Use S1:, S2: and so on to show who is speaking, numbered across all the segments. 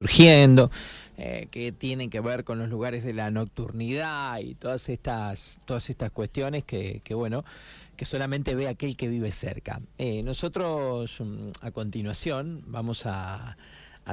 S1: surgiendo, eh, que tienen que ver con los lugares de la nocturnidad y todas estas, todas estas cuestiones que, que bueno, que solamente ve aquel que vive cerca. Eh, nosotros mm, a continuación vamos a,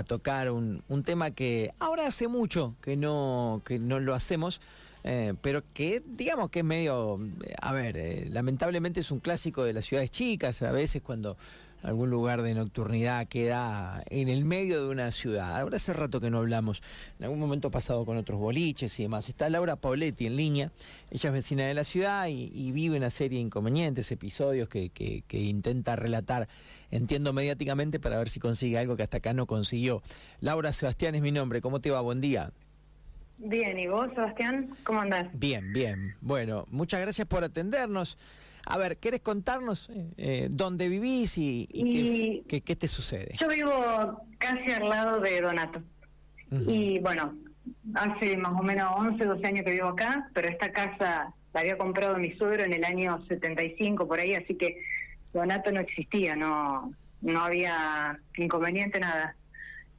S1: tocar un, tema que ahora hace mucho que no, que no lo hacemos. Eh, pero que digamos que es medio, a ver, lamentablemente es un clásico de las ciudades chicas, a veces cuando algún lugar de nocturnidad queda en el medio de una ciudad. Ahora hace rato que no hablamos, en algún momento pasado con otros boliches y demás. Está Laura Pauletti en línea, ella es vecina de la ciudad y, y vive una serie de inconvenientes, episodios que, que, que, intenta relatar, entiendo mediáticamente, para ver si consigue algo que hasta acá no consiguió. Laura Sebastián es mi nombre, ¿cómo te va? Buen día.
S2: Bien, ¿y vos, Sebastián? ¿Cómo andás?
S1: Bien, bien. Bueno, muchas gracias por atendernos. A ver, ¿querés contarnos eh, dónde vivís y, y, y qué, qué, qué, te sucede?
S2: Yo vivo casi al lado de Donato. Uh -huh. Y bueno, hace más o menos 11, 12 años que vivo acá, pero esta casa la había comprado mi suegro en el año 75 por ahí, así que Donato no existía, no, no había inconveniente, nada.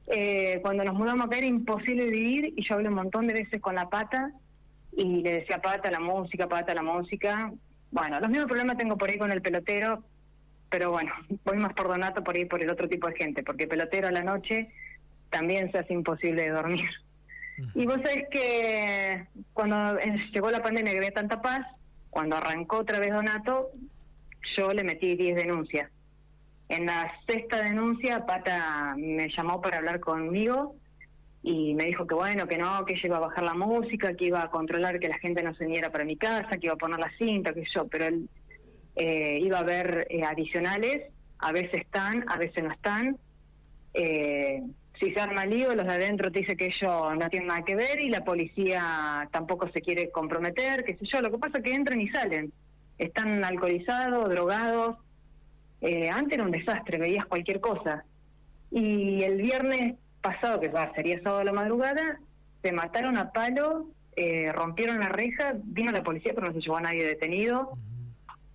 S2: Eh, cuando nos mudamos acá era imposible vivir y yo hablé un montón de veces con la pata y le decía pata la música, pata la música, bueno, los mismos problemas tengo por ahí con el pelotero, pero bueno, voy más por Donato por ahí por el otro tipo de gente, porque pelotero a la noche también se hace imposible de dormir. Uh -huh. Y vos sabés que cuando llegó la pandemia que había tanta paz, cuando arrancó otra vez Donato, yo le metí 10 denuncias. En la sexta denuncia, Pata me llamó para hablar conmigo y me dijo que bueno, que no, que ella iba a bajar la música, que iba a controlar que la gente no se viniera para mi casa, que iba a poner la cinta, que yo, pero él eh, iba a ver eh, adicionales, a veces están, a veces no están. Eh, si se arma lío, los de adentro te dice que ellos no tienen nada que ver y la policía tampoco se quiere comprometer, qué sé yo. Lo que pasa es que entran y salen. Están alcoholizados, drogados. antes era un desastre, veías cualquier cosa. Y el viernes pasado, que va, sería sábado de la madrugada, se mataron a palo, eh, rompieron la reja, vino la policía, pero no se llevó a nadie detenido,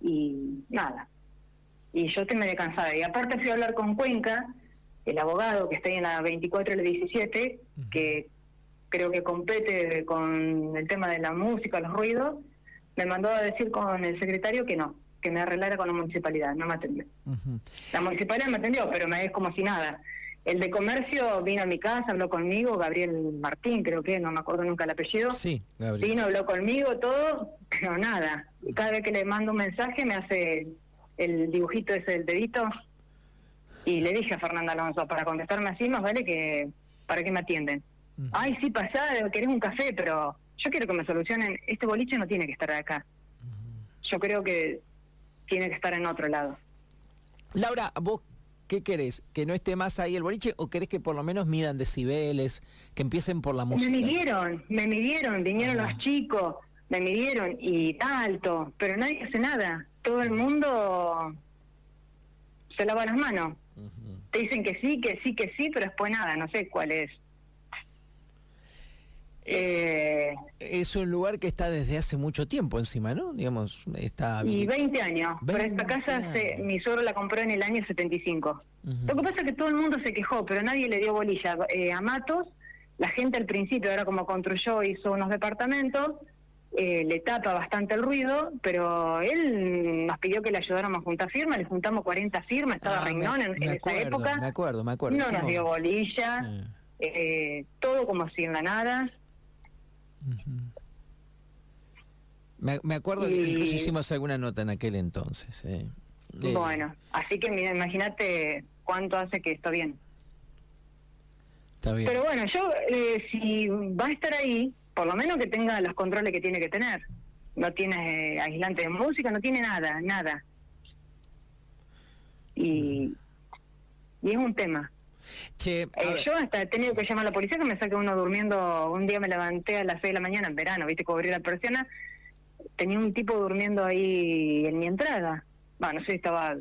S2: y nada. Y yo estoy medio cansada. Y aparte fui a hablar con Cuenca, el abogado que está ahí en la 24 y la 17, uh -huh. que creo que compete con el tema de la música, los ruidos, me mandó a decir con el secretario que no, que me arreglara con la municipalidad, no me atendió. Uh -huh. La municipalidad me atendió, pero me es como si nada. El de comercio vino a mi casa, habló conmigo, Gabriel Martín, creo que, no me acuerdo nunca el apellido.
S1: Sí, Gabriel.
S2: Vino, habló conmigo, todo, pero nada. Y cada vez que le mando un mensaje me hace el dibujito ese del dedito. Y le dije a Fernanda Alonso, para contestarme así, más vale que, ¿para qué me atienden? Uh -huh. Ay, sí, pasá, querés un café, pero yo quiero que me solucionen, este boliche no tiene que estar acá. Uh -huh. Yo creo que tiene que estar en otro lado.
S1: Laura, vos ¿Qué querés? ¿Que no esté más ahí el boliche o querés que por lo menos midan decibeles, que empiecen por la música?
S2: Me midieron, me midieron, vinieron ah. los chicos, me midieron y alto, pero nadie hace nada. Todo el mundo se lava las manos. Uh -huh. Te dicen que sí, que sí, que sí, pero después nada, no sé cuál es.
S1: Es, eh, es, un lugar que está desde hace mucho tiempo encima, ¿no? Digamos, está...
S2: Y 20 años. 20 pero esta casa, se, mi suegro la compró en el año 75. Uh -huh. Lo que pasa es que todo el mundo se quejó, pero nadie le dio bolilla. Eh, a Matos, la gente al principio, ahora como construyó, hizo unos departamentos, eh, le tapa bastante el ruido, pero él nos pidió que le ayudáramos a juntar firmas, le juntamos 40 firmas, estaba ah,
S1: me,
S2: en,
S1: me
S2: en
S1: acuerdo,
S2: esa época.
S1: Me acuerdo, me acuerdo.
S2: No nos dio bolilla, sí. todo como si en la nada
S1: me, me, acuerdo y... que incluso hicimos alguna nota en aquel entonces. Eh.
S2: Bueno, así que imagínate cuánto hace que está bien.
S1: Está bien.
S2: Pero bueno, yo, eh, si va a estar ahí, por lo menos que tenga los controles que tiene que tener. No tiene eh, aislante de música, no tiene nada, nada. Y, y es un tema.
S1: Che,
S2: eh, yo hasta he tenido que llamar a la policía que me saque uno durmiendo. Un día me levanté a las 6 de la mañana en verano, viste, cubrí la persiana. Tenía un tipo durmiendo ahí en mi entrada. Bueno, no sé si estaba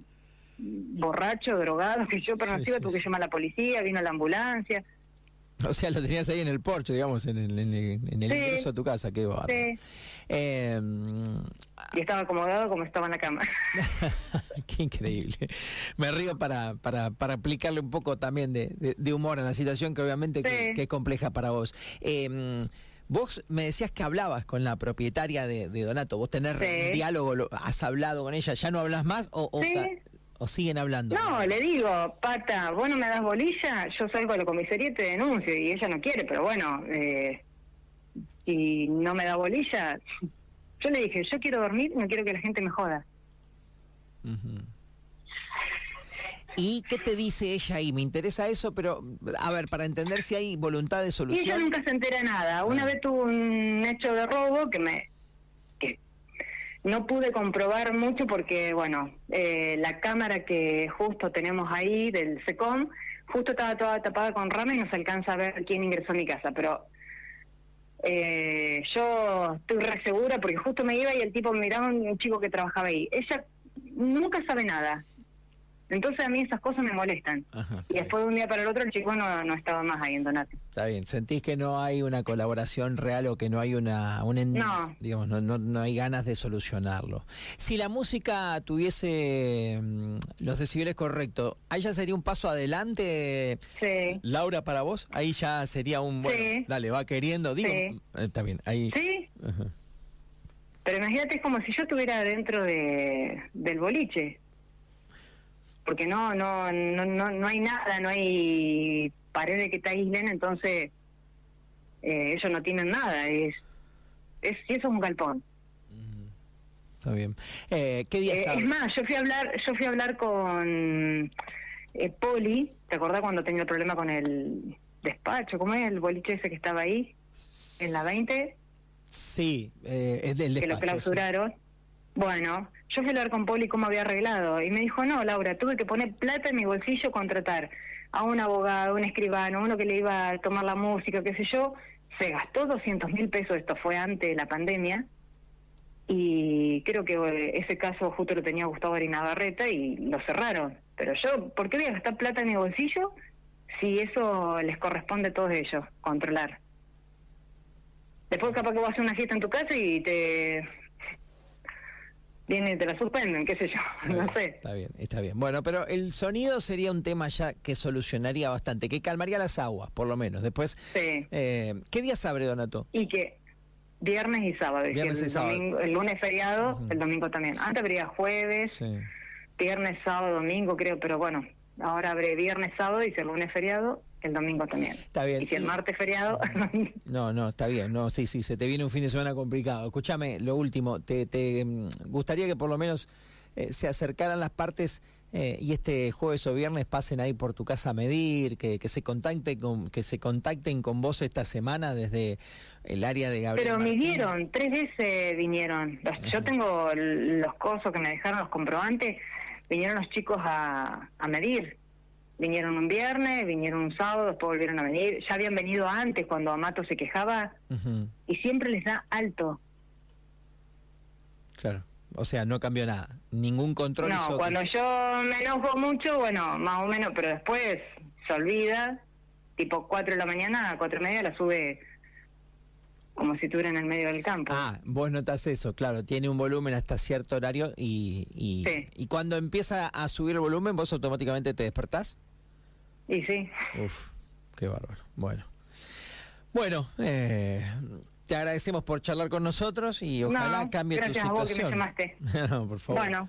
S2: borracho, drogado, que yo, pero no sí, sí, tuve que llamar a la policía, vino la ambulancia.
S1: O sea, lo tenías ahí en el porche, digamos, en el, en el, ingreso a tu casa, qué. Sí.
S2: Eh, y estaba acomodado como estaba en la cama.
S1: qué increíble. Me río para, para, para aplicarle un poco también de, de, humor a la situación que obviamente que, es compleja para vos. Eh, Vos me decías que hablabas con la propietaria de, Donato. ¿Vos tenés un diálogo? ¿Has hablado con ella? ¿Ya no hablas más? ¿O, o, siguen hablando?
S2: No, le digo, Pata, vos no me das bolilla, yo salgo a la comisaría y te denuncio. Y ella no quiere, pero bueno, eh, si no me da bolilla, yo le dije, yo quiero dormir, no quiero que la gente me joda.
S1: ¿Y qué te dice ella ahí? Me interesa eso, pero a ver, para entender si hay voluntad de solución.
S2: Y ella nunca se entera nada. Una vez tuvo un hecho de robo que me que no pude comprobar mucho porque, bueno, eh, la cámara que justo tenemos ahí del SECOM, justo estaba toda tapada con rama y no se alcanza a ver quién ingresó a mi casa, pero eh, yo estoy re segura porque justo me iba y el tipo me miraba un chico que trabajaba ahí. Ella nunca sabe nada. Entonces a mí esas cosas me molestan. y después de un día para el otro el chico no, no estaba más ahí en Donato.
S1: Está bien, ¿sentís que no hay una colaboración real o que no hay una... Un
S2: no.
S1: Digamos, no, no, no, hay ganas de solucionarlo. Si la música tuviese mm, los decibeles correctos, ¿ahí ya sería un paso adelante?
S2: Sí.
S1: Laura, para vos, ahí ya sería un... Bueno, dale, va queriendo, digo. Sí. Eh, está bien, ahí...
S2: Sí. Pero imagínate, es como si yo estuviera dentro de, del boliche porque no, no, no, no, no hay nada, no hay paredes que te aíslen, entonces eh, ellos no tienen nada, es, es, eso es un galpón.
S1: Está bien. Eh, ¿Qué día
S2: eh, Es más, yo fui a hablar, yo fui a hablar con eh, Poli, ¿te acordás cuando tenía el problema con el despacho? ¿Cómo es el boliche ese que estaba ahí? En la 20?
S1: Sí, es del despacho.
S2: Que lo clausuraron. Bueno, yo fui a hablar con Poli cómo había arreglado y me dijo, no, Laura, tuve que poner plata en mi bolsillo, contratar a un abogado, un escribano, uno que le iba a tomar la música, qué sé yo. Se gastó 200 mil pesos, esto fue antes de la pandemia, y creo que eh, ese caso justo lo tenía Gustavo Barreta y lo cerraron. Pero yo, ¿por qué voy a gastar plata en mi bolsillo si eso les corresponde a todos ellos, controlar? Después capaz que vas a hacer una fiesta en tu casa y te vienen y te la suspenden, qué sé yo, no sé.
S1: Está bien, está bien. Bueno, pero el sonido sería un tema ya que solucionaría bastante, que calmaría las aguas, por lo menos. Después,
S2: sí.
S1: Eh, ¿qué día abre, Donato?
S2: Y que viernes y sábado.
S1: Viernes
S2: el,
S1: y sábado.
S2: Domingo, el lunes feriado, el domingo también. Antes habría jueves, viernes, sábado, domingo, creo, pero bueno, ahora abre viernes, sábado y si el lunes feriado, el domingo también.
S1: Está bien.
S2: Y si el martes feriado.
S1: no, no, está bien. No, sí, sí, se te viene un fin de semana complicado. Escúchame, lo último, te, te mm, gustaría que por lo menos eh, se acercaran las partes eh, y este jueves o viernes pasen ahí por tu casa a medir, que, que se contacten con, que se contacten con vos esta semana desde el área de Gabriel.
S2: Pero midieron, tres veces vinieron. yo tengo los cosos que me dejaron los comprobantes, vinieron los chicos a, a medir Vinieron un viernes, vinieron un sábado, después volvieron a venir. Ya habían venido antes cuando Amato se quejaba y siempre les da alto.
S1: Claro. O sea, no cambió nada. Ningún control.
S2: No, cuando yo me enojo mucho, bueno, más o menos, pero después se olvida. Tipo 4 de la mañana, a 4 y media la sube como si estuviera en el medio del campo.
S1: Ah, vos notas eso, claro, tiene un volumen hasta cierto horario y, y, y cuando empieza a subir el volumen, vos automáticamente te despertás.
S2: Y sí.
S1: Uf, qué bárbaro. Bueno. Bueno, eh, te agradecemos por charlar con nosotros y ojalá cambie tu situación.
S2: A vos que me llamaste.
S1: no, por favor.
S2: Bueno.